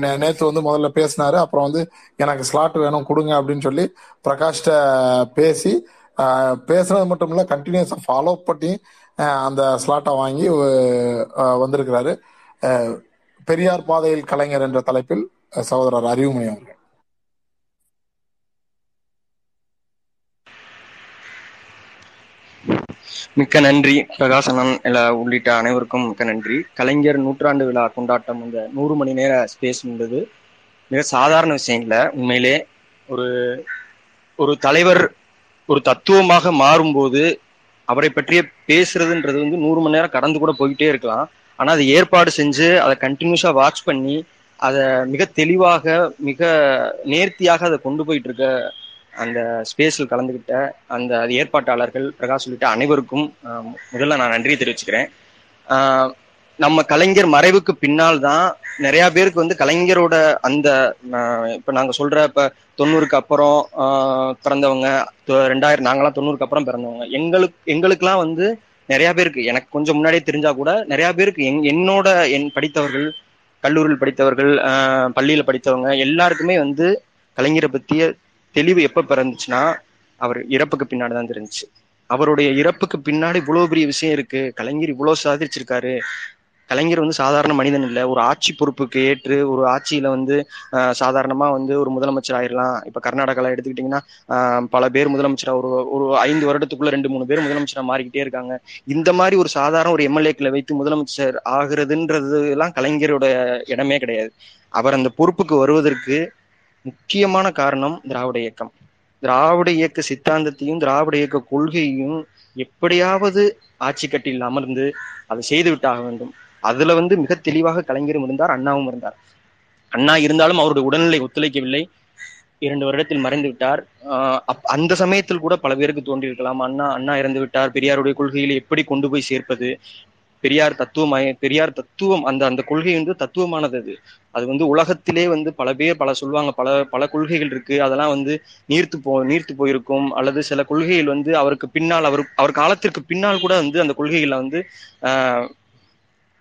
நே- நேத்து வந்து முதல்ல பேசினாரு. அப்புறம் வந்து எனக்கு ஸ்லாட் வேணும் கொடுங்க அப்படின்னு சொல்லி பிரகாஷ்ட பேசி பேசுனது மட்டும் இல்ல கண்டினியூஸா ஃபாலோ பண்ணி அந்த ஸ்லாட்டை வாங்கி வந்திருக்கிறாரு. பெரியார் பாதையில் கலைஞர் என்ற தலைப்பில் சகோதரர் அறிவுமணி அவர்கள். மிக்க நன்றி. பிரகாசனன் எல்லா உள்ளிட்ட அனைவருக்கும் மிக்க நன்றி. கலைஞர் நூற்றாண்டு விழா கொண்டாட்டம் இந்த நூறு மணி நேர ஸ்பேஸ் என்பது மிக சாதாரண விஷயம் இல்லை. உண்மையிலே ஒரு ஒரு தலைவர் ஒரு தத்துவமாக மாறும்போது அவரை பற்றிய பேசுறதுன்றது வந்து நூறு மணி நேரம் கடந்து கூட போயிட்டே இருக்கலாம். ஆனா அதை ஏற்பாடு செஞ்சு அதை கண்டினியூஸா வாட்ச் பண்ணி அதை மிக தெளிவாக மிக நேர்த்தியாக அதை கொண்டு போயிட்டு இருக்க அந்த ஸ்பேஸில் கலந்துக்கிட்ட அந்த அது ஏற்பாட்டாளர்கள் பிரகாஷ் உள்ளிட்ட அனைவருக்கும் முதல்ல நான் நன்றி தெரிவிச்சுக்கிறேன். நம்ம கலைஞர் மறைவுக்கு பின்னால் தான் நிறைய பேருக்கு வந்து கலைஞரோட அந்த இப்போ இப்ப நாங்க சொல்ற இப்ப தொண்ணூறுக்கு அப்புறம் பிறந்தவங்க தொ- ரெண்டாயிரம் நாங்கெல்லாம் தொண்ணூறுக்கு அப்புறம் பிறந்தவங்க. எங்களுக்கு எங்களுக்கெல்லாம் வந்து நிறைய பேருக்கு எனக்கு கொஞ்சம் முன்னாடியே தெரிஞ்சா கூட நிறைய பேருக்கு என் என்னோட என் படித்தவர்கள் கல்லூரியில் படித்தவர்கள் பள்ளியில் பள்ளியில படித்தவங்க எல்லாருக்குமே வந்து கலைஞரை பத்திய தெளிவு எப்ப பிறந்துச்சுன்னா அவர் இறப்புக்கு பின்னாடி தான் தெரிஞ்சுச்சு. அவருடைய இறப்புக்கு பின்னாடி இவ்வளவு பெரிய விஷயம் இருக்கு. கலைஞர் இவ்வளவு சாதிச்சிருக்காரு. கலைஞர் வந்து சாதாரண மனிதன் இல்ல. ஒரு ஆட்சி பொறுப்புக்கு ஏற்று ஒரு ஆட்சியில வந்து சாதாரணமா வந்து ஒரு முதலமைச்சர் ஆயிரலாம். இப்ப கர்நாடகால எடுத்துக்கிட்டீங்கன்னா பல பேர் முதலமைச்சரா ஒரு ஒரு ஐந்து வருடத்துக்குள்ள ரெண்டு மூணு பேர் முதலமைச்சரா மாறிக்கிட்டே இருக்காங்க. இந்த மாதிரி ஒரு சாதாரண ஒரு எம்எல்ஏக்களை வைத்து முதலமைச்சர் ஆகுறதுன்றது எல்லாம் கலைஞரோட இடமே கிடையாது. அவர் அந்த பொறுப்புக்கு வருவதற்கு முக்கியமான காரணம் திராவிட இயக்கம். திராவிட இயக்க சித்தாந்தத்தையும் திராவிட இயக்க கொள்கையையும் எப்படியாவது ஆட்சி கட்டியில் அமர்ந்து அதை செய்து விட்டாக வேண்டும். அதுல வந்து மிக தெளிவாக கலைஞரும் இருந்தார் அண்ணாவும் இருந்தார். அண்ணா இருந்தாலும் அவருடைய உடல்நிலை ஒத்துழைக்கவில்லை. இரண்டு வருடத்தில் மறைந்து விட்டார். அப்- அந்த சமயத்தில் கூட பல பேருக்கு தோன்றியிருக்கலாம். அண்ணா அண்ணா இறந்து விட்டார். பெரியாருடைய கொள்கையில் எப்படி கொண்டு போய் சேர்ப்பது? பெரியார் தத்துவமய பெரியார் தத்துவம் அந்த அந்த கொள்கை வந்து தத்துவமானது அது. அது வந்து உலகத்திலே வந்து பல பேர் பல சொல்லுவாங்க பல பல கொள்கைகள் இருக்கு. அதெல்லாம் வந்து நீர்த்து போ நீர்த்து போயிருக்கும். அல்லது சில கொள்கைகள் வந்து அவருக்கு பின்னால் அவர் அவர் காலத்திற்கு பின்னால் கூட வந்து அந்த கொள்கைகளை வந்து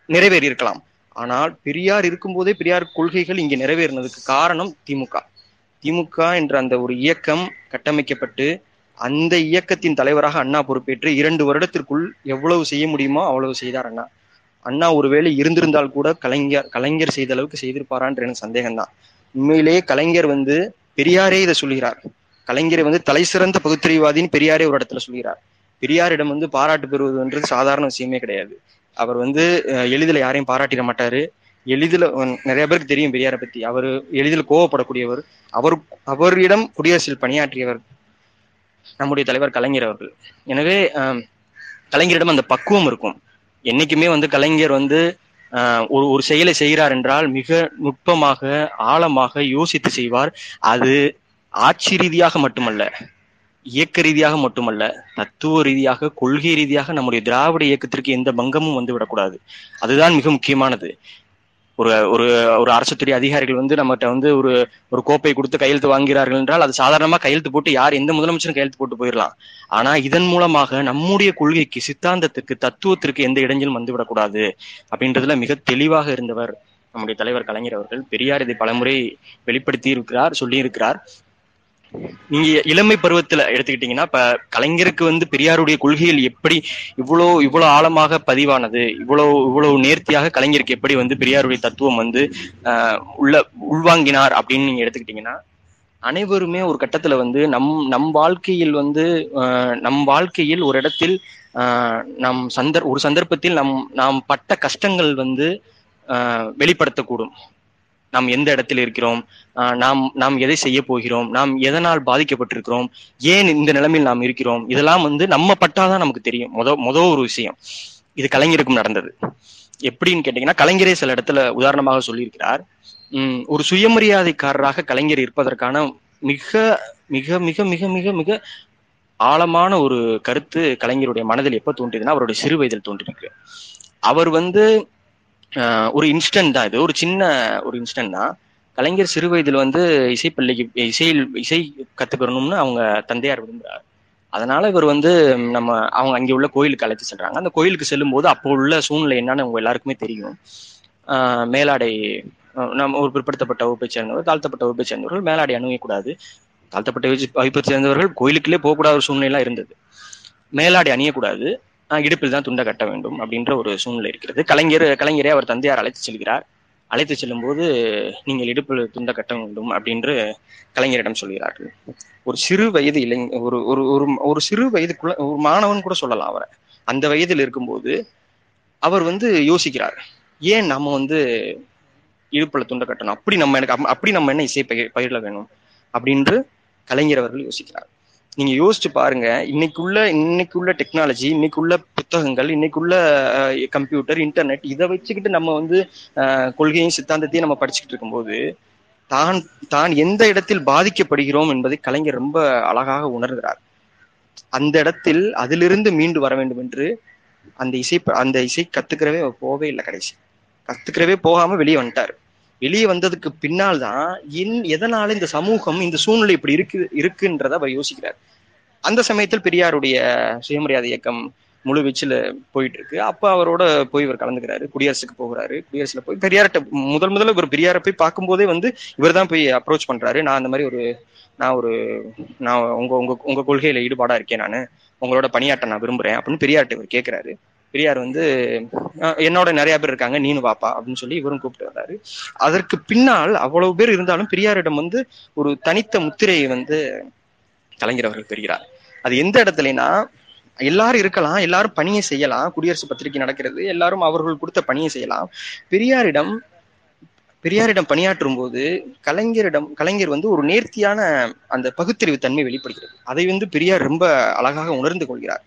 நிறைவேறி இருக்கலாம் ஆனால் பெரியார் இருக்கும்போதே பெரியார் கொள்கைகள் இங்கே நிறைவேறினதுக்கு காரணம் திமுக. திமுக என்ற அந்த ஒரு இயக்கம் கட்டமைக்கப்பட்டு அந்த இயக்கத்தின் தலைவராக அண்ணா பொறுப்பேற்று இரண்டு வருடத்திற்குள் எவ்வளவு செய்ய முடியுமோ அவ்வளவு செய்தார் அண்ணா. அண்ணா ஒருவேளை இருந்திருந்தால் கூட கலைஞர் கலைஞர் செய்த அளவுக்கு செய்திருப்பாரான்ற எனக்கு சந்தேகம்தான். உண்மையிலேயே கலைஞர் வந்து பெரியாரே இதை சொல்கிறார். கலைஞரை வந்து தலை சிறந்த பகுத்தறிவாதின்னு பெரியாரே ஒரு இடத்துல சொல்கிறார். பெரியாரிடம் வந்து பாராட்டு பெறுவதுன்றது சாதாரண விஷயமே கிடையாது. அவர் வந்து எளிதில் யாரையும் பாராட்டிட மாட்டாரு. எளிதில் நிறைய பேருக்கு தெரியும் பெரியாரை பத்தி. அவர் எளிதில் கோவப்படக்கூடியவர். அவர் அவரிடம் குடியரசில் பணியாற்றியவர் நம்முடைய தலைவர் கலைஞர் அவர்கள். எனவே ஆஹ், கலைஞரிடம் அந்த பக்குவம் இருக்கும். என்னைக்குமே வந்து கலைஞர் வந்து ஆஹ், ஒரு ஒரு செயலை செய்கிறார் என்றால் மிக நுட்பமாக ஆழமாக யோசித்து செய்வார். அது ஆட்சி ரீதியாக மட்டுமல்ல இயக்க ரீதியாக மட்டுமல்ல தத்துவ ரீதியாக கொள்கை ரீதியாக நம்முடைய திராவிட இயக்கத்திற்கு எந்த பங்கமும் வந்து விடக்கூடாது. அதுதான் மிக முக்கியமானது. ஒரு ஒரு ஒரு அரசுத்துறை அதிகாரிகள் வந்து நம்மகிட்ட வந்து ஒரு ஒரு கோப்பை கொடுத்து கையெழுத்து வாங்கிறார்கள் என்றால் அது சாதாரணமா கையெழுத்து போட்டு யார் எந்த முதலமைச்சரும் கையெழுத்து போட்டு போயிடலாம். ஆனா இதன் மூலமாக நம்முடைய கொள்கைக்கு சித்தாந்தத்துக்கு தத்துவத்திற்கு எந்த இடைஞ்சலும் வந்துவிடக்கூடாது அப்படின்றதுல மிக தெளிவாக இருந்தவர் நம்முடைய தலைவர் கலைஞர் அவர்கள். பெரியார் இதை பலமுறை வெளிப்படுத்தி இருக்கிறார் சொல்லி இருக்கிறார் நீங்க இளமை பருவத்துல எடுத்துக்கிட்டீங்கன்னா இப்ப கலைஞருக்கு வந்து பெரியாருடைய கொள்கைகள் எப்படி இவ்வளோ இவ்வளவு ஆழமாக பதிவானது இவ்வளவு இவ்வளவு நேர்த்தியாக கலைஞருக்கு எப்படி வந்து பெரியாருடைய தத்துவம் வந்து ஆஹ் உள்ள உள்வாங்கினார் அப்படின்னு நீங்க எடுத்துக்கிட்டீங்கன்னா அனைவருமே ஒரு கட்டத்துல வந்து நம் நம் வாழ்க்கையில் வந்து ஆஹ் நம் வாழ்க்கையில் ஒரு இடத்தில் ஆஹ் நம் சந்தர் ஒரு சந்தர்ப்பத்தில் நம் நாம் பட்ட கஷ்டங்கள் வந்து ஆஹ் வெளிப்படுத்தக்கூடும். நாம் எந்த இடத்தில் இருக்கிறோம்? ஆஹ் நாம் நாம் எதை செய்ய போகிறோம்? நாம் எதனால் பாதிக்கப்பட்டிருக்கிறோம்? ஏன் இந்த நிலைமையில் நாம் இருக்கிறோம்? இதெல்லாம் வந்து நம்ம பட்டாதான் நமக்கு தெரியும். மொத மொத ஒரு விஷயம். இது கலைஞருக்கும் நடந்தது. எப்படின்னு கேட்டீங்கன்னா கலைஞரே சில இடத்துல உதாரணமாக சொல்லியிருக்கிறார். உம் ஒரு சுயமரியாதைக்காரராக கலைஞர் இருப்பதற்கான மிக மிக மிக மிக மிக மிக ஆழமான ஒரு கருத்து கலைஞருடைய மனதில் எப்ப தோன்றியதுன்னா அவருடைய சிறு வயதில் தோன்றிருக்கு அவர் வந்து ஒரு இன்ஸ்டன்ட் தான் இது. ஒரு சின்ன ஒரு இன்ஸ்டன்ட் தான். கலைஞர் சிறு வயதில் வந்து இசைப்பள்ளிக்கு இசையில் இசை கத்துக்கணும்னு அவங்க தந்தையார் விரும்புறாரு. அதனால இவர் வந்து நம்ம அவங்க அங்கே உள்ள கோயிலுக்கு அழைத்து செல்றாங்க. அந்த கோயிலுக்கு செல்லும் போது அப்போ உள்ள சூழ்நிலை என்னன்னு உங்க எல்லாருக்குமே தெரியும். மேலாடை நம்ம ஒரு பிற்படுத்தப்பட்ட வகுப்பை சேர்ந்தவர்கள் தாழ்த்தப்பட்ட வகுப்பை சேர்ந்தவர்கள் மேலாடை அணியக்கூடாது. தாழ்த்தப்பட்ட வகுப்பை சேர்ந்தவர்கள் கோயிலுக்குள்ளே போகக்கூடாத ஒரு சூழ்நிலை இருந்தது. மேலாடை அணியக்கூடாது. இடுப்பில் தான் துண்டை கட்ட வேண்டும் அப்படின்ற ஒரு சூழ்நிலை இருக்கிறது. கலைஞர் கலைஞரே அவர் தந்தையார் அழைத்து செல்கிறார். அழைத்து செல்லும்போது நீங்கள் இடுப்பில் துண்டை கட்ட வேண்டும் அப்படின்று கலைஞரிடம் சொல்கிறார்கள். ஒரு சிறு வயது இளைஞ ஒரு ஒரு ஒரு ஒரு சிறு வயதுக்குள்ள ஒரு மாணவன் கூட சொல்லலாம் அவரை. அந்த வயதில் இருக்கும்போது அவர் வந்து யோசிக்கிறார் ஏன் நம்ம வந்து இடுப்புல துண்டை கட்டணும்? அப்படி நம்ம எனக்கு அப்படி நம்ம என்ன இசை பயிர் பயிரிட வேணும்? அப்படின்று கலைஞர் அவர்கள் யோசிக்கிறார். நீங்க யோசிச்சு பாருங்க இன்னைக்குள்ள இன்னைக்குள்ள டெக்னாலஜி இன்னைக்குள்ள புத்தகங்கள் இன்னைக்குள்ள கம்ப்யூட்டர் இன்டர்நெட் இதை வச்சுக்கிட்டு நம்ம வந்து கொள்கையும் சித்தாந்தத்தையும் நம்ம படிச்சுக்கிட்டு இருக்கும்போது தான் தான் எந்த இடத்தில் பாதிக்கப்படுகிறோம் என்பதை கலைஞர் ரொம்ப அழகாக உணர்கிறார். அந்த இடத்தில் அதிலிருந்து மீண்டு வர வேண்டும் என்று அந்த இசை அந்த இசை கத்துக்கிறவே போவே இல்லை கடைசி. கத்துக்கிறவே போகாம வெளியே வந்துட்டாரு. வெளியே வந்ததுக்கு பின்னால் தான் என் எதனால இந்த சமூகம் இந்த சூழ்நிலை இப்படி இருக்கு இருக்குன்றத அவர் யோசிக்கிறார். அந்த சமயத்தில் பெரியாருடைய சுயமரியாதை இயக்கம் முழு வீச்சில் போயிட்டு இருக்கு அப்போ அவரோட போய் இவர் கலந்துக்கிறாரு. குடியரசுக்கு போகிறாரு. குடியரசுல போய் பெரியார்கிட்ட முதல் முதல்ல இவர் பெரியாரை போய் பார்க்கும்போதே வந்து இவர் தான் போய் அப்ரோச் பண்றாரு. நான் அந்த மாதிரி ஒரு நான் ஒரு நான் உங்க உங்க உங்க கொள்கையில ஈடுபாடா இருக்கேன் நான். உங்களோட பணியாட்ட நான் விரும்புறேன் அப்படின்னு பெரியார்கிட்ட இவர் கேட்கிறாரு பெரியார் வந்து என்னோட நிறைய பேர் இருக்காங்க நீனு வாப்பா அப்படின்னு சொல்லி இவரும் கூப்பிட்டு வர்றாரு. அதற்கு பின்னால் அவ்வளவு பேர் இருந்தாலும் பெரியாரிடம் வந்து ஒரு தனித்த முத்திரையை வந்து கலைஞர் அவர்கள் பெறுகிறார். அது எந்த இடத்துலனா எல்லாரும் இருக்கலாம் எல்லாரும் பணியை செய்யலாம் குடியரசு பத்திரிகை நடக்கிறது எல்லாரும் அவர்கள் கொடுத்த பணியை செய்யலாம். பெரியாரிடம் பெரியாரிடம் பணியாற்றும் போது கலைஞரிடம் கலைஞர் வந்து ஒரு நேர்த்தியான அந்த பகுத்தறிவு தன்மை வெளிப்படுகிறது. அதை வந்து பெரியார் ரொம்ப அழகாக உணர்ந்து கொள்கிறார்.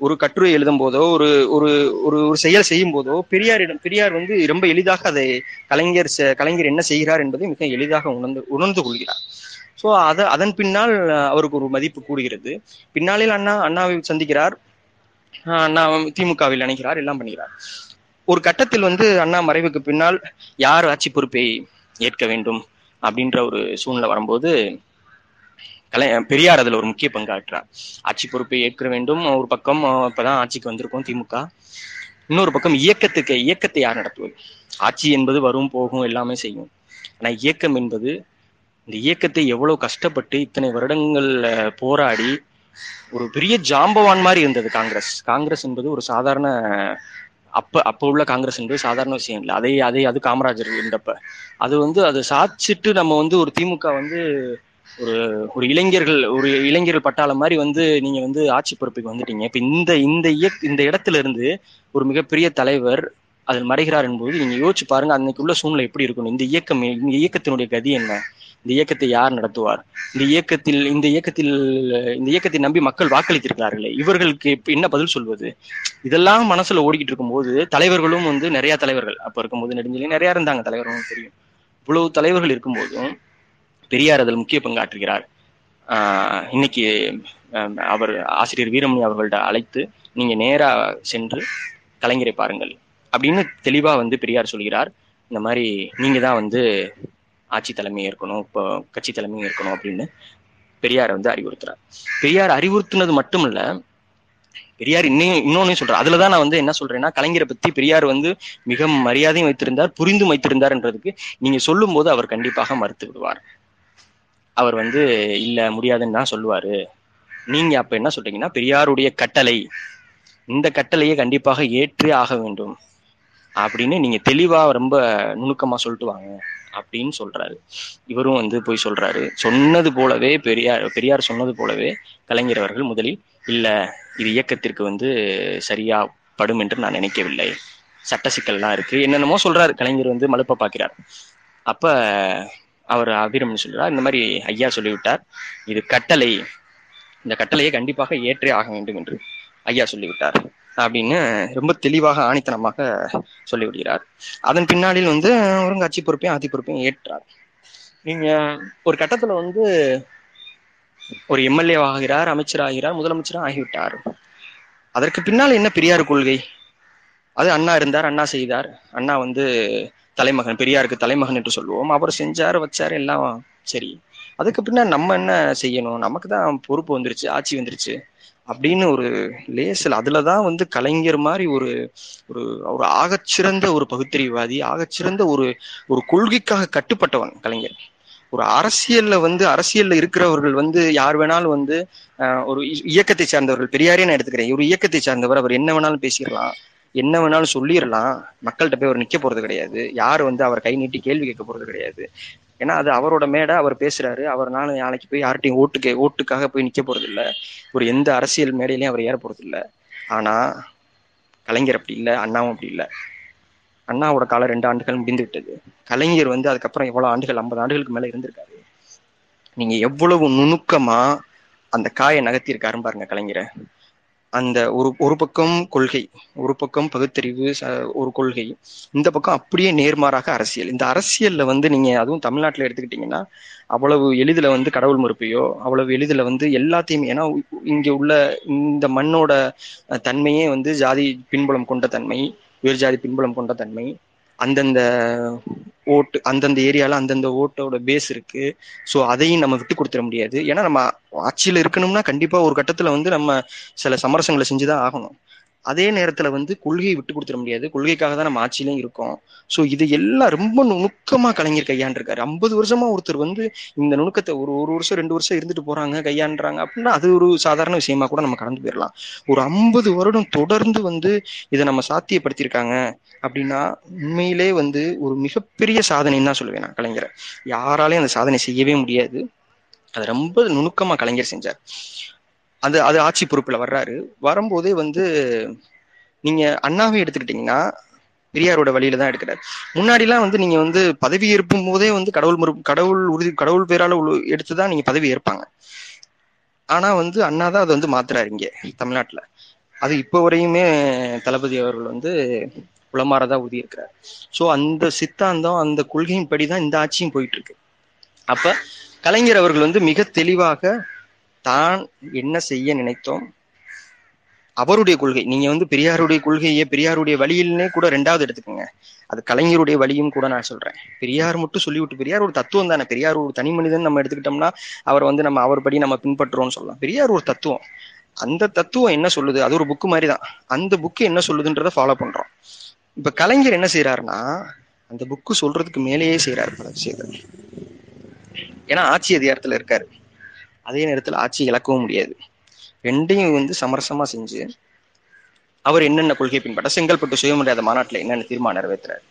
ஒரு கட்டுரை எழுதும் போதோ ஒரு ஒரு ஒரு ஒரு செயல் செய்யும் போதோ பெரியாரிடம் பெரியார் வந்து ரொம்ப எளிதாக அதை கலைஞர் கலைஞர் என்ன செய்கிறார் என்பதை மிக எளிதாக உணர்ந்து உணர்ந்து கொள்கிறார். ஸோ அத அதன் பின்னால் அவருக்கு ஒரு மதிப்பு கூடுகிறது பின்னாளில் அண்ணா அண்ணாவை சந்திக்கிறார். அண்ணா திமுகவில் இணைக்கிறார் எல்லாம் பண்ணுகிறார் ஒரு கட்டத்தில் வந்து அண்ணா மறைவுக்கு பின்னால் யார் ஆட்சி பொறுப்பை ஏற்க வேண்டும்? அப்படின்ற ஒரு சூழ்நிலை வரும்போது கலை பெரியார் அதுல ஒரு முக்கிய பங்காற்றார் ஆட்சி பொறுப்பை ஏற்க வேண்டும். ஒரு பக்கம் இப்பதான் ஆட்சிக்கு வந்திருக்கோம் திமுக. இன்னொரு பக்கம் இயக்கத்துக்கு இயக்கத்தை யார் நடத்துவது? ஆட்சி என்பது வரும் போகும் எல்லாமே செய்யும். ஆனா இயக்கம் என்பது இந்த இயக்கத்தை எவ்வளவு கஷ்டப்பட்டு இத்தனை வருடங்கள் போராடி ஒரு பெரிய ஜாம்பவான் மாதிரி இருந்தது காங்கிரஸ். காங்கிரஸ் என்பது ஒரு சாதாரண அப்ப அப்ப உள்ள காங்கிரஸ் என்பது சாதாரண விஷயம் இல்லை. அதை அதை அது காமராஜர் இருந்தப்ப. அது வந்து அதை சாதிச்சுட்டு நம்ம வந்து ஒரு திமுக வந்து ஒரு ஒரு இளைஞர்கள் ஒரு இளைஞர்கள் பட்டாளம் மாதிரி வந்து நீங்க வந்து ஆட்சி பொறுப்புக்கு வந்துட்டீங்க. இப்ப இந்த இந்த இயக் இந்த இடத்துல இருந்து ஒரு மிகப்பெரிய தலைவர் அதில் மறைகிறார் என்பது நீங்க யோசிச்சு பாருங்க அன்னைக்கு உள்ள சூழ்நிலை எப்படி இருக்கணும் இந்த இயக்கம் இந்த இயக்கத்தினுடைய கதி என்ன? இந்த இயக்கத்தை யார் நடத்துவார்? இந்த இயக்கத்தில் இந்த இயக்கத்தில் இந்த இயக்கத்தை நம்பி மக்கள் வாக்களித்திருக்கிறார்களே இவர்களுக்கு என்ன பதில் சொல்வது? இதெல்லாம் மனசுல ஓடிக்கிட்டு இருக்கும்போது தலைவர்களும் வந்து நிறைய தலைவர்கள் அப்ப இருக்கும்போது நெடுஞ்செலி நிறைய இருந்தாங்க தலைவர்களும் தெரியும். இவ்வளவு தலைவர்கள் இருக்கும்போதும் பெரியார் அதில் முக்கிய பங்காற்றுகிறார். ஆஹ் இன்னைக்கு அவர் ஆசிரியர் வீரமணி அவர்கள்ட்ட அழைத்து நீங்க நேரா சென்று கலைஞரை பாருங்கள். அப்படின்னு தெளிவா வந்து பெரியார் சொல்கிறார். இந்த மாதிரி நீங்க தான் வந்து ஆட்சி தலைமை ஏற்கணும் இப்போ கட்சி தலைமை ஏற்கணும் அப்படின்னு பெரியார் வந்து அறிவுறுத்துறார். பெரியார் அறிவுறுத்துனது மட்டும் இல்ல பெரியார் இன்னும் இன்னொன்னு சொல்றாரு. அதுலதான் நான் வந்து என்ன சொல்றேன்னா கலைஞரை பத்தி பெரியார் வந்து மிக மரியாதையும் வைத்திருந்தார் புரிந்தும் வைத்திருந்தார்ன்றதுக்கு நீங்க சொல்லும் போது அவர் கண்டிப்பாக மறுத்து விடுவார். அவர் வந்து இல்ல முடியாதுன்னு தான் சொல்லுவாரு. நீங்க அப்ப என்ன சொல்றீங்கன்னா பெரியாருடைய கட்டளை இந்த கட்டளையை கண்டிப்பாக ஏற்றே ஆக வேண்டும். அப்படின்னு நீங்க தெளிவா ரொம்ப நுணுக்கமா சொல்லிட்டு வாங்க அப்படின்னு சொல்றாரு. இவரும் வந்து போய் சொல்றாரு. சொன்னது போலவே பெரியார் பெரியார் சொன்னது போலவே கலைஞர் அவர்கள் முதலில் இல்ல இது இயக்கத்திற்கு வந்து சரியா படும் என்று நான் நினைக்கவில்லை. சட்ட சிக்கல்லாம் இருக்கு. என்னென்னமோ சொல்றாரு. கலைஞர் வந்து மலுப்ப பாக்கிறார். அப்ப அவர் அபிரம் சொல்றார் இந்த மாதிரி ஐயா சொல்லிவிட்டார். இது கட்டளை. இந்த கட்டளையை கண்டிப்பாக ஏற்றே ஆக வேண்டும் என்று ஐயா சொல்லிவிட்டார். அப்படின்னு ரொம்ப தெளிவாக ஆணித்தனமாக சொல்லிவிடுகிறார். அதன் பின்னாளில் வந்து ஒருங்காட்சி பொறுப்பையும் ஆதி பொறுப்பையும் ஏற்றார். நீங்க ஒரு கட்டத்துல வந்து ஒரு எம்எல்ஏ ஆகிறார் அமைச்சர் ஆகிறார் முதலமைச்சரும் ஆகிவிட்டார். அதற்கு பின்னால் என்ன பெரியார் கொள்கை? அது அண்ணா இருந்தார் அண்ணா செய்தார். அண்ணா வந்து தலைமகன் பெரியாருக்கு தலைமகன் என்று சொல்லுவோம். அவர் செஞ்சார் வச்சார் எல்லாம் சரி. அதுக்கு பின்ன நம்ம என்ன செய்யணும்? நமக்கு தான் பொறுப்பு வந்துருச்சு ஆட்சி வந்துருச்சு அப்படின்னு ஒரு லேசல் அதுலதான் வந்து கலைஞர் மாதிரி ஒரு ஒரு ஒரு ஆகச்சிறந்த ஒரு பகுத்தறிவாதி ஆகச்சிறந்த ஒரு ஒரு கொள்கைக்காக கட்டுப்பட்டவன் கலைஞர். ஒரு அரசியல்ல வந்து அரசியல்ல இருக்கிறவர்கள் வந்து யார் வேணாலும் வந்து ஒரு இயக்கத்தை சார்ந்தவர்கள் பெரியாரே நான் எடுத்துக்கிறேன். ஒரு இயக்கத்தை சார்ந்தவர் அவர் என்ன வேணாலும் பேசிடலாம். என்ன வேணாலும் சொல்லிடலாம் மக்கள்கிட்ட போய் அவர் நிக்க போறது கிடையாது. யார் வந்து அவர் கை நீட்டி கேள்வி கேட்க போறது கிடையாது. ஏன்னா அது அவரோட மேடை அவர் பேசுறாரு. அவர்னால நாளைக்கு போய் யார்கிட்டையும் ஓட்டுக்கு ஓட்டுக்காக போய் நிக்க போறது இல்ல. ஒரு எந்த அரசியல் மேடையிலையும் அவர் ஏற போறது இல்ல. ஆனா கலைஞர் அப்படி இல்ல அண்ணாவும் அப்படி இல்ல. அண்ணாவோட காலம் ரெண்டு ஆண்டுகள் முடிந்து விட்டது. கலைஞர் வந்து அதுக்கப்புறம் எவ்வளவு ஆண்டுகள் ஐம்பது ஆண்டுகளுக்கு மேல இருந்திருக்காரு. நீங்க எவ்வளவு நுணுக்கமா அந்த காயை நகர்த்தியிருக்காருன்னு பாருங்க கலைஞரை. அந்த ஒரு ஒரு பக்கம் கொள்கை ஒரு பக்கம் பகுத்தறிவு ச- ஒரு கொள்கை. இந்த பக்கம் அப்படியே நேர்மாறாக அரசியல். இந்த அரசியல்ல வந்து நீங்க அதுவும் தமிழ்நாட்டுல எடுத்துக்கிட்டீங்கன்னா அவ்வளவு எளிதில் வந்து கடவுள் மறுப்பையோ அவ்வளவு எளிதில் வந்து எல்லாத்தையுமே ஏன்னா இங்கே இங்க உள்ள இந்த மண்ணோட தன்மையே வந்து ஜாதி பின்புலம் கொண்ட தன்மை உயர் ஜாதி பின்புலம் கொண்ட தன்மை அந்தந்த ஓட்டு அந்தந்த ஏரியால அந்தந்த ஓட்டோட பேஸ் இருக்கு. ஸோ அதையும் நம்ம விட்டு கொடுத்துட முடியாது. ஏன்னா நம்ம ஆட்சியில இருக்கணும்னா கண்டிப்பா ஒரு கட்டத்துல வந்து நம்ம சில சமரசங்களை செஞ்சுதான் ஆகணும். அதே நேரத்துல வந்து கொள்கையை விட்டு கொடுத்துட முடியாது. கொள்கைக்காக தான் நம்ம ஆட்சியிலையும் இருக்கோம். ஸோ இது எல்லாம் ரொம்ப நுணுக்கமா கலைஞர் கையாண்டிருக்காரு. ஐம்பது வருஷமா ஒருத்தர் வந்து இந்த நுணுக்கத்தை ஒரு ஒரு வருஷம் ரெண்டு வருஷம் இருந்துட்டு போறாங்க கையாண்டுறாங்க அப்படின்னா அது ஒரு சாதாரண விஷயமா கூட நம்ம கடந்து போயிடலாம். ஒரு ஐம்பது வருடம் தொடர்ந்து வந்து இதை நம்ம சாத்தியப்படுத்தியிருக்காங்க அப்படின்னா உண்மையிலே வந்து ஒரு மிகப்பெரிய சாதனைன்னு தான் சொல்லுவேன் நான் கலைஞரை. யாராலையும் அந்த சாதனை செய்யவே முடியாது. அது ரொம்ப நுணுக்கமா கலைஞர் செஞ்சார். அது அது ஆட்சி பொறுப்புல வர்றாரு. வரும்போதே வந்து நீங்க அண்ணாவே எடுத்துக்கிட்டீங்கன்னா பெரியாரோட வழியில தான் எடுக்கிறார். முன்னாடிலாம் வந்து நீங்க வந்து பதவி ஏற்கும் போதே வந்து கடவுள் மறு கடவுள் உறுதி கடவுள் பேரால உழு- எடுத்துதான் நீங்க பதவி ஏற்பாங்க. ஆனா வந்து அண்ணா தான் அதை வந்து மாத்துறாரு இங்க தமிழ்நாட்டுல. அது இப்போ வரையுமே தளபதி அவர்கள் வந்து உளமாறதா உறுதி இருக்கிறார் ஸோ அந்த சித்தாந்தம் அந்த கொள்கையின் படிதான் இந்த ஆட்சியும் போயிட்டு இருக்கு. அப்ப கலைஞர் அவர்கள் வந்து மிக தெளிவாக தான் என்ன செய்ய நினைத்தோம்? அவருடைய கொள்கை. நீங்க வந்து பெரியாருடைய கொள்கையை பெரியாருடைய வழியிலே கூட ரெண்டாவது எடுத்துக்கோங்க. அது கலைஞருடைய வழியும் கூட நான் சொல்றேன். பெரியார் மட்டும் சொல்லிவிட்டு பெரியார் ஒரு தத்துவம் தானே. பெரியார் ஒரு தனி மனிதன் நம்ம எடுத்துக்கிட்டோம்னா அவர் வந்து நம்ம அவர் படி நம்ம பின்பற்றுறோம்னு சொல்லலாம். பெரியார் ஒரு தத்துவம். அந்த தத்துவம் என்ன சொல்லுது? அது ஒரு புக்கு மாதிரி தான் அந்த புக்கு என்ன சொல்லுதுன்றதை ஃபாலோ பண்றோம். இப்ப கலைஞர் என்ன செய்யறாருன்னா அந்த புக்கு சொல்றதுக்கு மேலேயே செய்யறாரு பல விஷயங்கள். ஏன்னா ஆட்சி அதிகாரத்துல இருக்காரு. அதே நேரத்தில் ஆட்சி இழக்கவும் முடியாது. ரெண்டையும் வந்து சமரசமா செஞ்சு அவர் என்னென்ன கொள்கை பின்பற்ற செங்கல்பட்டு சுயமரியாதை மாநாட்டில் என்னென்ன தீர்மானம் நிறைவேற்றுறாரு?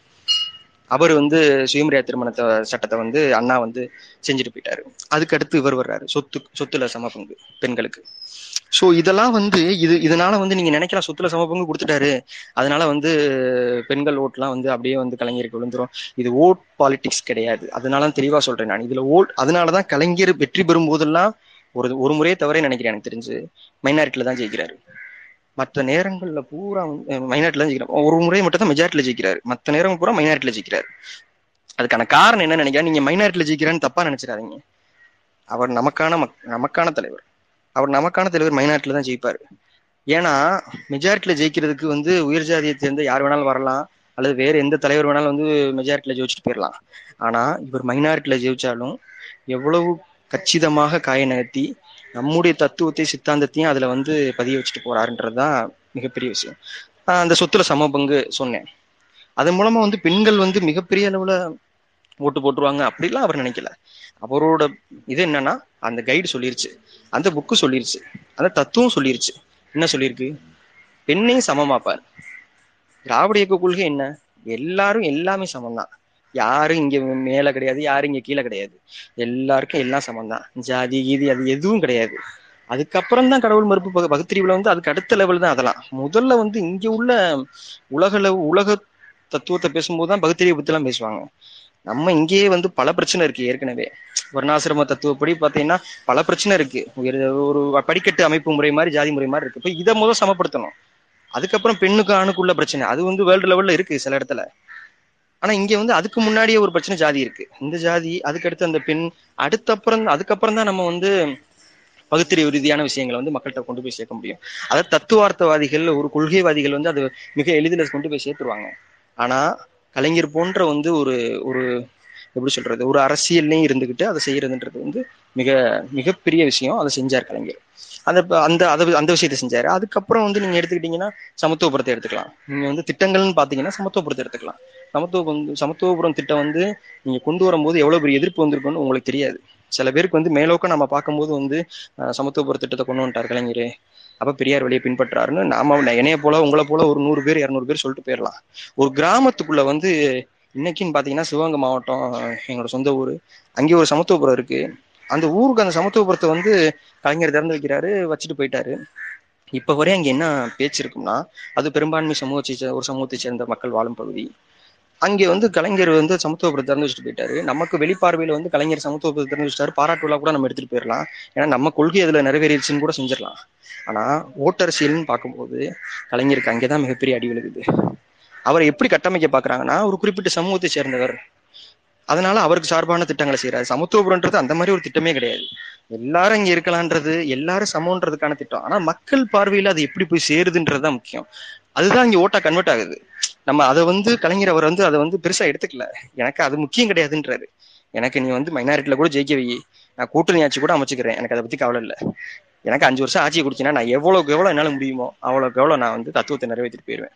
அவர் வந்து சுயமரியாதை திருமணத்தை சட்டத்தை வந்து அண்ணா வந்து செஞ்சுட்டு போயிட்டாரு. அதுக்கடுத்து இவர் வர்றாரு சொத்து சொத்துல சம பங்கு பெண்களுக்கு. ஸோ இதெல்லாம் வந்து இது இதனால வந்து நீங்க நினைக்கலாம் சொத்துல சம பங்கு கொடுத்துட்டாரு. அதனால வந்து பெண்கள் ஓட்லாம் வந்து அப்படியே வந்து கலைஞருக்கு விழுந்துரும். இது ஓட் பாலிடிக்ஸ் கிடையாது. அதனால தெளிவா சொல்றேன் நான். இதுல ஓட் அதனாலதான் கலைஞர் வெற்றி பெறும் போதெல்லாம் ஒரு ஒரு முறையே தவறே நினைக்கிறேன் எனக்கு தெரிஞ்சு. மைனாரிட்டில தான் ஜெயிக்கிறாரு. மற்ற நேரங்கள்ல பூரா மைனாரிட்டில தான் ஜெயிக்கிறார். ஒரு முறை மட்டும் தான் மெஜாரிட்டில ஜெயிக்கிறாரு. மற்ற நேரம் பூரா மைனாரிட்டில ஜெயிக்கிறாரு. அதுக்கான காரணம் என்ன நினைக்கிறேன்? நீங்க மைனாரிட்டில ஜெயிக்கிறான்னு தப்பா நினைச்சிடாதீங்க. அவர் நமக்கான மக்- நமக்கான தலைவர். அவர் நமக்கான தலைவர் மைனாரிட்டில தான் ஜெயிப்பாரு. ஏன்னா மெஜாரிட்டில ஜெயிக்கிறதுக்கு வந்து உயர் ஜாதியை சேர்ந்த யார் வேணாலும் வரலாம். அல்லது வேற எந்த தலைவர் வேணாலும் வந்து மெஜாரிட்டில ஜெயிச்சுட்டு போயிடலாம் ஆனா இவர் மைனாரிட்டில ஜெயிச்சாலும் எவ்வளவு கச்சிதமாக காய நகர்த்தி நம்முடைய தத்துவத்தை சித்தாந்தத்தையும் அதுல வந்து பதிய வச்சுட்டு போறாருன்றதுதான் மிகப்பெரிய விஷயம். அந்த சொத்துல சம பங்கு சொன்னேன். அதன் மூலமா வந்து பெண்கள் வந்து மிகப்பெரிய அளவுல ஓட்டு போட்டுருவாங்க அப்படிலாம் அவர் நினைக்கல. அவரோட இது என்னன்னா அந்த கைடு சொல்லிருச்சு அந்த புக்கு சொல்லிருச்சு அந்த தத்துவம் சொல்லிருச்சு. என்ன சொல்லியிருக்கு? பெண்ணையும் சமமாப்பார். திராவிட இயக்க கொள்கை என்ன? எல்லாரும் எல்லாமே சமம்தான். யாரும் இங்க மேல கிடையாது யாரும் இங்க கீழே கிடையாது. எல்லாருக்கும் எல்லாம் சமம் தான் ஜாதி கீதி அது எதுவும் கிடையாது. அதுக்கப்புறம் தான் கடவுள் மறுப்பு பகுத்தறிவுல வந்து அதுக்கு அடுத்த லெவல் தான் அதெல்லாம். முதல்ல வந்து இங்க உள்ள உலக உலக தத்துவத்தை பேசும்போது தான் பகுத்தறிவை பத்தி எல்லாம் பேசுவாங்க. நம்ம இங்கேயே வந்து பல பிரச்சனை இருக்கு ஏற்கனவே. வர்ணாசிரம தத்துவப்படி பாத்தீங்கன்னா பல பிரச்சனை இருக்கு. ஒரு படிக்கட்டு அமைப்பு முறை மாதிரி ஜாதி முறை மாதிரி இருக்கு. இப்ப இதை முதல் சமப்படுத்தணும். அதுக்கப்புறம் பெண்ணுக்கு ஆணுக்குள்ள பிரச்சனை. அது வந்து வேர்ல்டு லெவல்ல இருக்கு சில இடத்துல. ஆனா இங்க வந்து அதுக்கு முன்னாடியே ஒரு பிரச்சனை ஜாதி இருக்கு. இந்த ஜாதி அதுக்கடுத்து அந்த பெண் அடுத்தப்புறம் அதுக்கப்புறம் தான் நம்ம வந்து பகுத்தறிவு ரீதியான விஷயங்களை வந்து மக்கள்கிட்ட கொண்டு போய் சேர்க்க முடியும். அதாவது தத்துவார்த்தவாதிகள் ஒரு கொள்கைவாதிகள் வந்து அது மிக எளிதில் கொண்டு போய் சேர்த்துருவாங்க. ஆனா கலைஞர் போன்ற வந்து ஒரு ஒரு எப்படி சொல்றது ஒரு அரசியல்லையும் இருந்துகிட்டு அதை செய்யறதுன்றது வந்து மிக மிகப்பெரிய விஷயம் அதை செஞ்சார் கலைஞர். அந்த அந்த அதை அந்த விஷயத்த செஞ்சாரு. அதுக்கப்புறம் வந்து நீங்க எடுத்துக்கிட்டீங்கன்னா சமத்துவபுரத்தை எடுத்துக்கலாம். நீங்க வந்து திட்டங்கள்னு பாத்தீங்கன்னா சமத்துவபுரத்தை எடுத்துக்கலாம். சமத்துவ வந்து சமத்துவபுரம் திட்டம் வந்து நீங்க கொண்டு வரும்போது எவ்வளவு பெரிய எதிர்ப்பு வந்திருக்குன்னு உங்களுக்கு தெரியாது. சில பேருக்கு வந்து மேலோக்க நம்ம பார்க்கும்போது வந்து சமத்துவபுர திட்டத்தை கொண்டு வந்துட்டார் கலைஞர். அப்ப பெரியார் வழியை பின்பற்றாருன்னு நாம என்னைய போல உங்களை போல ஒரு நூறு பேர் இரநூறு பேர் சொல்லிட்டு போயிடலாம். ஒரு கிராமத்துக்குள்ள வந்து இன்னைக்குன்னு பாத்தீங்கன்னா சிவகங்கை மாவட்டம் எங்களோட சொந்த ஊர். அங்கே ஒரு சமத்துவபுரம் இருக்கு. அந்த ஊருக்கு அந்த சமத்துவபுரத்தை வந்து கலைஞர் திறந்து வைக்கிறாரு வச்சுட்டு போயிட்டாரு. இப்ப வரை அங்க என்ன பேச்சு இருக்கும்னா அது பெரும்பான்மை சமூகத்தை ஒரு சமூகத்தை சேர்ந்த மக்கள் வாழும் பகுதி. அங்கே வந்து கலைஞர் வந்து சமத்துவபுரத்தை திறந்து வச்சுட்டு போயிட்டாரு. நமக்கு வெளிப்பார்வையில வந்து கலைஞர் சமத்துவபுரத்தை திறந்து வச்சுட்டாரு. பாராட்டு விழா கூட நம்ம எடுத்துட்டு போயிடலாம் ஏன்னா நம்ம கொள்கை அதுல நிறைவேறிடுச்சுன்னு கூட செஞ்சிடலாம். ஆனா ஓட்டரசியல்னு பார்க்கும்போது கலைஞருக்கு அங்கேதான் மிகப்பெரிய அடி விழுகுது. அவரை எப்படி கட்டமைக்க பாக்குறாங்கன்னா ஒரு குறிப்பிட்ட சமூகத்தை சேர்ந்தவர். அதனால அவருக்கு சார்பான திட்டங்களை செய்யறாரு சமத்துவபுரம்ன்றது அந்த மாதிரி ஒரு திட்டமே கிடையாது. எல்லாரும் இங்க இருக்கலான்றது எல்லாரும் சமம்ன்றதுக்கான திட்டம். ஆனா மக்கள் பார்வையில அது எப்படி போய் சேருதுன்றதுதான் முக்கியம். அதுதான் இங்க ஓட்டா கன்வெர்ட் ஆகுது. நம்ம அதை வந்து கலைஞர் அவர் வந்து அதை வந்து பெருசா எடுத்துக்கல. எனக்கு அது முக்கியம் கிடையாதுன்றாரு. எனக்கு நீ வந்து மைனாரிட்டில கூட ஜெயிக்க வை. நான் கூட்டணி ஆட்சி கூட அமைச்சுக்கிறேன். எனக்கு அதை பத்தி கவலை இல்லை. எனக்கு அஞ்சு வருஷம் ஆட்சியை கொடுத்தீங்கன்னா நான் எவ்வளவுக்கு எவ்வளவு என்னால முடியுமோ அவ்வளவுக்கு எவ்வளவு நான் வந்து தத்துவத்தை நிறைவேற்றிட்டு போயிடுவேன்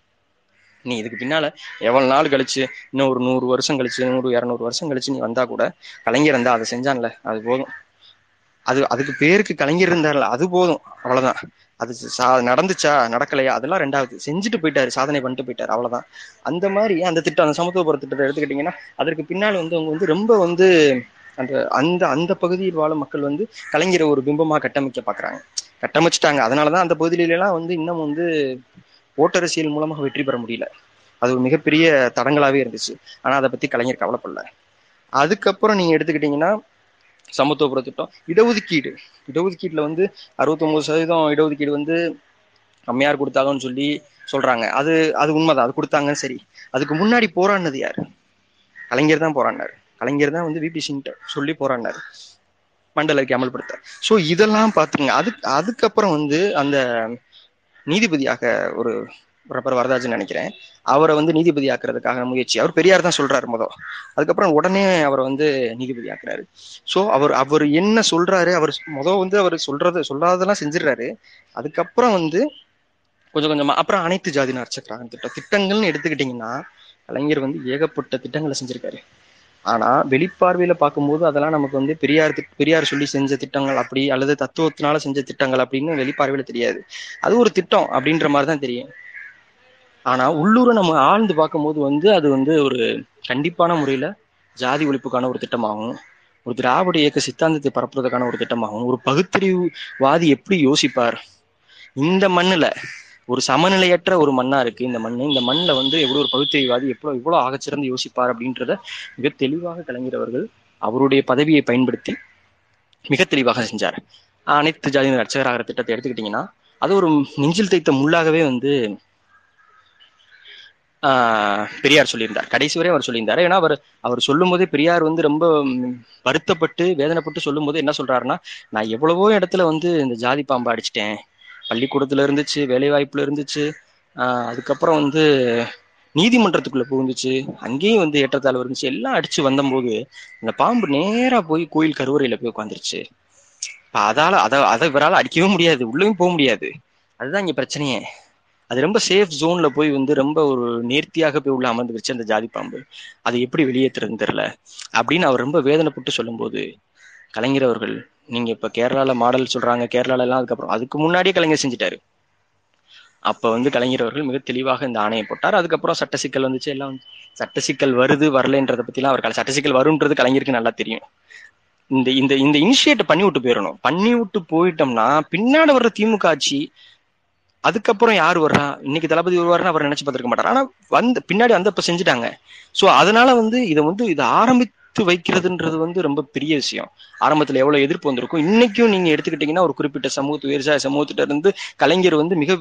நீ இதுக்கு பின்னால எவ்வளவு நாள் கழிச்சு இன்னும் ஒரு நூறு வருஷம் கழிச்சு நூறு இரநூறு வருஷம் கழிச்சு நீ வந்தா கூட கலைஞர் இருந்தா அதை செஞ்சான்ல அது போதும். அது அதுக்கு பேருக்கு கலைஞர் இருந்தார்ல அது போதும் அவ்வளவுதான். அது சா நடந்துச்சா நடக்கலையா அதெல்லாம் ரெண்டாவது. செஞ்சுட்டு போயிட்டாரு சாதனை பண்ணிட்டு போயிட்டாரு அவ்வளவுதான். அந்த மாதிரி அந்த திட்டம் அந்த சமத்துவபுர திட்டத்தை எடுத்துக்கிட்டீங்கன்னா அதற்கு பின்னால் வந்து அவங்க வந்து ரொம்ப வந்து அந்த அந்த அந்த பகுதியில் வாழும் மக்கள் வந்து கலைஞரை ஒரு பிம்பமா கட்டமைக்க பாக்குறாங்க. கட்டமைச்சிட்டாங்க. அதனாலதான் அந்த பகுதியில எல்லாம் வந்து இன்னும் வந்து ஓட்டரசியல் மூலமாக வெற்றி பெற முடியல. அது ஒரு மிகப்பெரிய தடங்களாவே இருந்துச்சு. ஆனா அதை பத்தி கலைஞர் கவலைப்படல. அதுக்கப்புறம் நீங்க எடுத்துக்கிட்டீங்கன்னா சமத்துவபுர திட்டம். இடஒதுக்கீடு. இடஒதுக்கீட்டில் வந்து அறுபத்தொம்பது சதவீதம் இடஒதுக்கீடு வந்து அம்மையார் கொடுத்தாங்கன்னு சொல்லி சொல்றாங்க. அது அது உண்மைதான். அது கொடுத்தாங்கன்னு சரி. அதுக்கு முன்னாடி போராடினது யார்? கலைஞர் தான் போராடினார். கலைஞர் தான் வந்து விபி சிங் சொல்லி போராடினார். மண்டலருக்கு அமல்படுத்த. ஸோ இதெல்லாம் பார்த்துங்க அதுக்கு அதுக்கப்புறம் வந்து அந்த நீதிபதியாக ஒரு ரப்பர் வரதாஜன் நினைக்கிறேன். அவரை வந்து நீதிபதி ஆக்குறதுக்காக முயற்சி. அவர் பெரியார் தான் சொல்றாரு மொதல். அதுக்கப்புறம் உடனே அவரை வந்து நீதிபதி ஆக்குறாரு சோ அவர் அவர் என்ன சொல்றாரு அவர் மொதல் வந்து அவர் சொல்றது சொல்லாததெல்லாம் செஞ்சிடுறாரு. அதுக்கப்புறம் வந்து கொஞ்சம் கொஞ்சமா அப்புறம் அனைத்து ஜாதி அர்ச்சகராக திட்டம் திட்டங்கள்னு எடுத்துக்கிட்டீங்கன்னா கலைஞர் வந்து ஏகப்பட்ட திட்டங்களை செஞ்சிருக்காரு. ஆனா வெளிப்பார்வையில பார்க்கும்போது அதெல்லாம் நமக்கு வந்து பெரியார் பெரியார் சொல்லி செஞ்ச திட்டங்கள் அப்படி அல்லது தத்துவத்தினால செஞ்ச திட்டங்கள் அப்படின்னு வெளிப்பார்வையில தெரியாது. அது ஒரு திட்டம் அப்படின்ற மாதிரி தான் தெரியும். ஆனா உள்ளூரை நம்ம ஆழ்ந்து பார்க்கும்போது வந்து அது வந்து ஒரு கண்டிப்பான முறையில ஜாதி ஒழிப்புக்கான ஒரு திட்டமாகும் ஒரு திராவிட இயக்க சித்தாந்தத்தை பரப்புறதுக்கான ஒரு திட்டமாகும் ஒரு பகுத்தறிவுவாதி எப்படி யோசிப்பார்? இந்த மண்ணுல ஒரு சமநிலையற்ற ஒரு மண்ணா இருக்கு இந்த மண்ணு. இந்த மண்ணில் வந்து எவ்வளோ ஒரு பகுத்தறிவாதி எவ்வளவு இவ்வளவு ஆகச்சிறந்து யோசிப்பார் அப்படின்றத மிக தெளிவாக கலைஞர் அவர்கள் அவருடைய பதவியை பயன்படுத்தி மிக தெளிவாக செஞ்சார். அனைத்து ஜாதியினர் அர்ச்சகராகிற திட்டத்தை எடுத்துக்கிட்டீங்கன்னா அது ஒரு நெஞ்சில் தைத்த முள்ளாகவே வந்து ஆஹ் பெரியார் சொல்லியிருந்தார். கடைசி வரை அவர் சொல்லியிருந்தார். ஏன்னா அவர் அவர் சொல்லும் போதே பெரியார் வந்து ரொம்ப வருத்தப்பட்டு வேதனைப்பட்டு சொல்லும் போது என்ன சொல்றாருன்னா நான் எவ்வளவோ இடத்துல வந்து இந்த ஜாதி பாம்பை அடிச்சிட்டேன். பள்ளிக்கூடத்துல இருந்துச்சு வேலை வாய்ப்புல இருந்துச்சு அதுக்கப்புறம் வந்து நீதிமன்றத்துக்குள்ள புகுந்துச்சு. அங்கேயும் வந்து ஏற்றத்தாழ்வு இருந்துச்சு. எல்லாம் அடிச்சு வந்தபோது அந்த பாம்பு நேரா போய் கோயில் கருவறையில போய் உட்காந்துருச்சு இப்ப அதால அதை அதை இவரால அடிக்கவே முடியாது. உள்ளயும் போக முடியாது. அதுதான் இங்க பிரச்சனையே. அது ரொம்ப சேஃப் ஜோன்ல போய் வந்து ரொம்ப ஒரு நேர்த்தியாக போய் உள்ள அமர்ந்துருச்சு அந்த ஜாதி பாம்பு. அது எப்படி வெளியேற்றுறதுன்னு தெரியல. அப்படின்னு அவர் ரொம்ப வேதனைப்பட்டு சொல்லும்போது கலைஞர் அவர்கள் நீங்க இப்ப கேரளால மாடல் சொல்றாங்க கேரளால எல்லாம் அதுக்கப்புறம் அதுக்கு முன்னாடியே கலைஞர் செஞ்சுட்டாரு. அப்ப வந்து கலைஞர் அவர்கள் மிக தெளிவாக இந்த ஆணையை போட்டார். அதுக்கப்புறம் சட்ட சிக்கல் வந்துச்சு எல்லாம் சட்ட சிக்கல் வருது வரலைன்றத பத்தி எல்லாம் அவர் சட்ட சிக்கல் வரும்ன்றது கலைஞருக்கு நல்லா தெரியும். இந்த இந்த இந்த இனிஷியேட் பண்ணி விட்டு போயிடணும் பண்ணி விட்டு போயிட்டோம்னா பின்னாடி வர்ற திமுக ஆட்சி அதுக்கப்புறம் யார் வர்றா? இன்னைக்கு தளபதி வருவாருன்னு அவர் நினைச்சு பார்த்துருக்க மாட்டார். ஆனா வந்து பின்னாடி வந்தப்ப செஞ்சுட்டாங்க. சோ அதனால வந்து இதை வந்து இதை எடுத்து வைக்கிறதுன்றது வந்து ரொம்ப பெரிய விஷயம். ஆரம்பத்துல எவ்வளவு எதிர்ப்பு வந்திருக்கும்? இன்னைக்கும் நீங்க எடுத்துக்கிட்டீங்கன்னா ஒரு குறிப்பிட்ட சமூகத்து விவசாய சமூகத்திட்ட இருந்து கலைஞர் வந்து மிக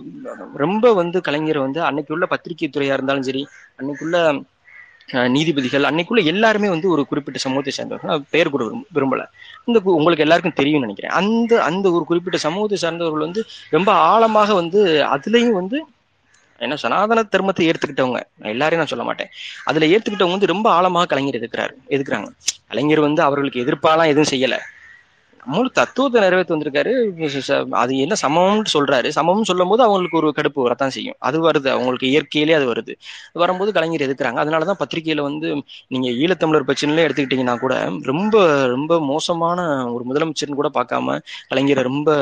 ரொம்ப வந்து கலைஞர் வந்து அன்னைக்கு உள்ள பத்திரிகை துறையா இருந்தாலும் சரி அன்னைக்குள்ள நீதிபதிகள் அன்னைக்குள்ள எல்லாருமே வந்து ஒரு குறிப்பிட்ட சமூகத்தை சேர்ந்தவர்கள். பெயர் கூட விரும்பல. இந்த கு- உங்களுக்கு எல்லாருக்கும் தெரியும்னு நினைக்கிறேன். அந்த அந்த ஒரு குறிப்பிட்ட சமூகத்தை சார்ந்தவர்கள் வந்து ரொம்ப ஆழமாக வந்து அதுலயும் வந்து ஏன்னா சனாதன தர்மத்தை ஏத்துக்கிட்டவங்க. நான் எல்லாரையும் நான் சொல்ல மாட்டேன். அதுல ஏத்துக்கிட்டவங்க வந்து ரொம்ப ஆழமாக கலைஞர் எதுக்குறாரு எதுக்குறாங்க? கலைஞர் வந்து அவர்களுக்கு எதிர்ப்பாலாம் எதுவும் செய்யல. முழு தத்துவத்தை நிறைவேற்றி வந்திருக்காரு. ச- அது என்ன சமம்னு சொல்றாரு. சமம்னு சொல்லும் போது அவங்களுக்கு ஒரு கடுப்பு வரத்தான் செய்யும். அது வருது. அவங்களுக்கு இயற்கையிலே அது வருது. வரும்போது கலைஞர் எதுக்குறாங்க? அதனாலதான் பத்திரிகையில வந்து நீங்க ஈழத்தமிழர் பிரச்சனையில எடுத்துக்கிட்டீங்கன்னா கூட ரொம்ப ரொம்ப மோசமான ஒரு முதலமைச்சர்னு கூட பார்க்காம கலைஞரை ரொம்ப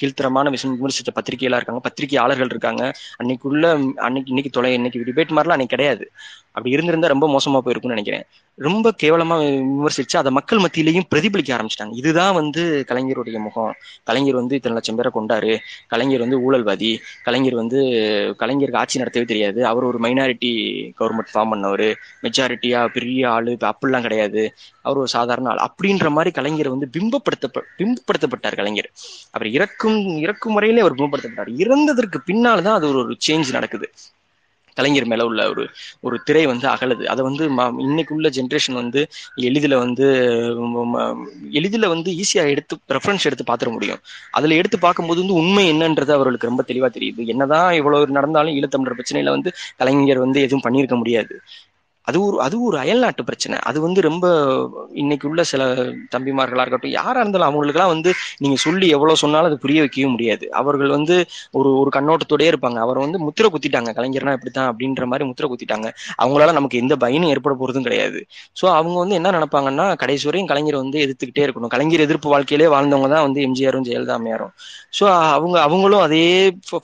கீழ்த்தரமான விஷயம் விமர்சித்த பத்திரிகையெல்லாம் இருக்காங்க. பத்திரிகையாளர்கள் இருக்காங்க. அன்னைக்குள்ள அன்னைக்கு இன்னைக்கு தொலை இன்னைக்கு டிபேட் மாதிரிலாம் அன்னைக்கு கிடையாது. அப்படி இருந்திருந்தா ரொம்ப மோசமா போயிருக்கும்னு நினைக்கிறேன். ரொம்ப கேவலமா விமர்சிச்சு அதை மக்கள் மத்தியிலையும் பிரதிபலிக்க ஆரம்பிச்சிட்டாங்க. இதுதான் வந்து கலைஞருடைய முகம். கலைஞர் வந்து இத்தனை லட்சம் பேரை கொண்டாரு. கலைஞர் வந்து ஊழல்வாதி. கலைஞர் வந்து கலைஞருக்கு ஆட்சி நடத்தவே தெரியாது. அவர் ஒரு மைனாரிட்டி கவர்மெண்ட் ஃபார்ம் பண்ணவர். மெஜாரிட்டியா பெரிய ஆளு அப்படிலாம் கிடையாது. அவர் ஒரு சாதாரண ஆள். அப்படின்ற மாதிரி கலைஞர் வந்து பிம்பப்படுத்த பிம்பப்படுத்தப்பட்டார் கலைஞர். அவர் இறக்கும் இறக்கும் முறையிலே அவர் பிம்பப்படுத்தப்பட்டார். இறந்ததற்கு பின்னால் தான் அது ஒரு ஒரு சேஞ்ச் நடக்குது. கலைஞர் மேல உள்ள ஒரு ஒரு திரை வந்து அகலுது. அதை வந்து இன்னைக்கு உள்ள ஜென்ரேஷன் வந்து எளிதில் வந்து எளிதில் வந்து ஈஸியா எடுத்து ரெஃபரன்ஸ் எடுத்து பார்த்துட முடியும். அதுல எடுத்து பார்க்கும்போது வந்து உண்மை என்னன்றது அவர்களுக்கு ரொம்ப தெளிவா தெரியுது. என்னதான் இவ்வளவு நடந்தாலும் ஈழத்தமிழர் பிரச்சனையில வந்து கலைஞர் வந்து எதுவும் பண்ணியிருக்க முடியாது. அது ஒரு அது ஒரு அயல்நாட்டு பிரச்சனை. அது வந்து ரொம்ப இன்னைக்கு உள்ள சில தம்பிமார்களா இருக்கட்டும் யாரா இருந்தாலும் அவங்களுக்குலாம் வந்து நீங்க சொல்லி எவ்வளவு சொன்னாலும் அது புரிய வைக்கவே முடியாது. அவர்கள் வந்து ஒரு ஒரு கண்ணோட்டத்தோடயே இருப்பாங்க. அவர் வந்து முத்திரை குத்திட்டாங்க. கலைஞர்னா இப்படித்தான் அப்படின்ற மாதிரி முத்திரை குத்திட்டாங்க. அவங்களால நமக்கு எந்த பயனும் ஏற்பட போறதும் கிடையாது. ஸோ அவங்க வந்து என்ன நினைப்பாங்கன்னா கடைசி வரையும் கலைஞர் வந்து எதிர்த்துக்கிட்டே இருக்கணும். கலைஞர் எதிர்ப்பு வாழ்க்கையிலே வாழ்ந்தவங்க தான் வந்து எம்ஜிஆரும் ஜெயலலிதா அம்மையாரும் ஸோ அவங்க அவங்களும் அதே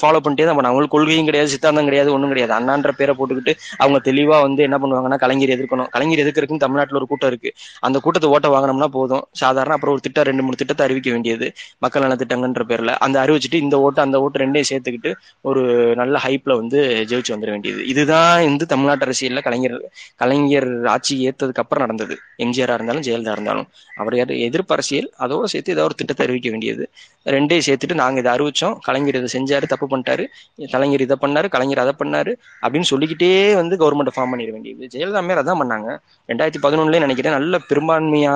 ஃபாலோ பண்ணிட்டே தான் பண்ணாங்க அவங்களுக்கு கொள்கையும் கிடையாது சித்தாந்தம் கிடையாது ஒன்றும் கிடையாது. அண்ணான்ற பேரை போட்டுக்கிட்டு அவங்க தெளிவா வந்து என்ன பண்ணுவாங்கன்னா கலைஞர் எதிர்க்கணும். கலைஞர் எதிர்க்கிறதுக்கு தமிழ்நாட்டில் ஒரு கூட்டம் இருக்கு. அந்த கூட்டத்தை ஓட்ட வாங்கினோம்னா போதும். சாதாரண அப்புறம் ஒரு திட்டம் ரெண்டு மூணு திட்டத்தை அறிவிக்க வேண்டியது. மக்கள் நல திட்டங்கன்ற பேர்ல. அந்த அறிவிச்சிட்டு இந்த ஓட்டு அந்த ஓட்டு ரெண்டையும் சேர்த்துக்கிட்டு ஒரு நல்ல ஹைப்ல வந்து ஜெயிச்சு வந்துட வேண்டியது. இதுதான் வந்து தமிழ்நாட்டு அரசியல்ல கலைஞர் கலைஞர் ஆட்சி ஏத்ததுக்கு அப்புறம் நடந்தது. எம்ஜிஆரா இருந்தாலும் ஜெயலலிதா இருந்தாலும். அவர் எதிர்ப்பு அரசியல் அதோட சேர்த்து ஏதாவது ஒரு திட்டத்தை அறிவிக்க வேண்டியது. ரெண்டையும் சேர்த்துட்டு நாங்க இதை அறிவிச்சோம். கலைஞர் இதை செஞ்சாரு தப்பு பண்ணிட்டாரு. கலைஞர் இதை பண்ணாரு கலைஞர் அதை பண்ணாரு அப்படின்னு சொல்லிக்கிட்டே வந்து கவர்மெண்ட் ஃபார்ம் பண்ணிட வேண்டியது. ஜெயலலிதா அம்மையார் அதான் பண்ணாங்க. ரெண்டாயிரத்தி பதினொன்னுல நினைக்கிறேன் நல்ல பெரும்பான்மையா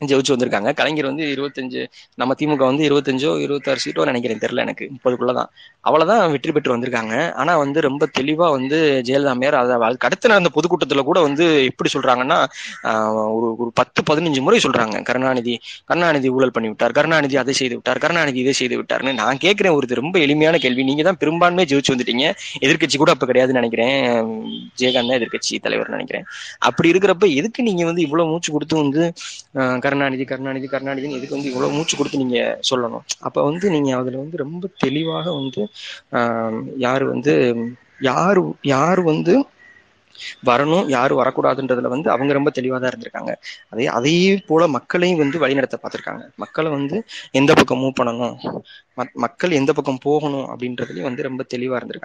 ஜெயிச்சு வந்திருக்காங்க. கலைஞர் வந்து இருபத்தஞ்சு நம்ம திமுக வந்து இருபத்தஞ்சோ இருபத்தாறு சீட்டோ நினைக்கிறேன் தெரியல எனக்கு. முப்பதுக்குள்ளதான். அவ்வளவுதான் வெற்றி பெற்று வந்திருக்காங்க. ஆனா வந்து ரொம்ப தெளிவா வந்து ஜெயலலிதா அம்மையார் அதை அடுத்த நடந்த பொதுக்கூட்டத்துல கூட வந்து எப்படி சொல்றாங்கன்னா ஒரு ஒரு பத்து பதினஞ்சு முறை சொல்றாங்க. கருணாநிதி கருணாநிதி ஊழல் பண்ணி விட்டார். கருணாநிதி அதை செய்து விட்டார். கருணாநிதி இதை செய்து விட்டார்னு நான் கேட்கிறேன் ஒரு ரொம்ப எளிமையான கேள்வி. நீங்க தான் பெரும்பான்மையை ஜெயிச்சு வந்துட்டீங்க. எதிர்க்கட்சி கூட அப்ப கிடையாதுன்னு நினைக்கிறேன். ஜெயகாந்த் தான் எதிர்கட்சி தலைவர் நினைக்கிறேன். அப்படி இருக்கிறப்ப எதுக்கு நீங்க வந்து இவ்வளவு மூச்சு கொடுத்து வந்து கருணாநிதி கருணாநிதி கருணாநிதினு இதுக்கு வந்து இவ்வளவு மூச்சு கொடுத்து நீங்க சொல்லணும். அப்ப வந்து நீங்க அதுல வந்து ரொம்ப தெளிவாக வந்து ஆஹ் யாரு வந்து யாரு யாரு வந்து வரணும் யாரும் வரக்கூடாதுன்றதுல வந்து அவங்க ரொம்ப தெளிவாக தான் இருந்திருக்காங்க. அதே அதே போல மக்களையும் வந்து வழிநடத்த பார்த்திருக்காங்க. மக்களை வந்து எந்த பக்கம் மூவ் பண்ணணும்? மக்- மக்கள் எந்த பக்கம் போகணும் அப்படின்றதுலயும் வந்து ரொம்ப தெளிவா இருந்திருக்காங்க.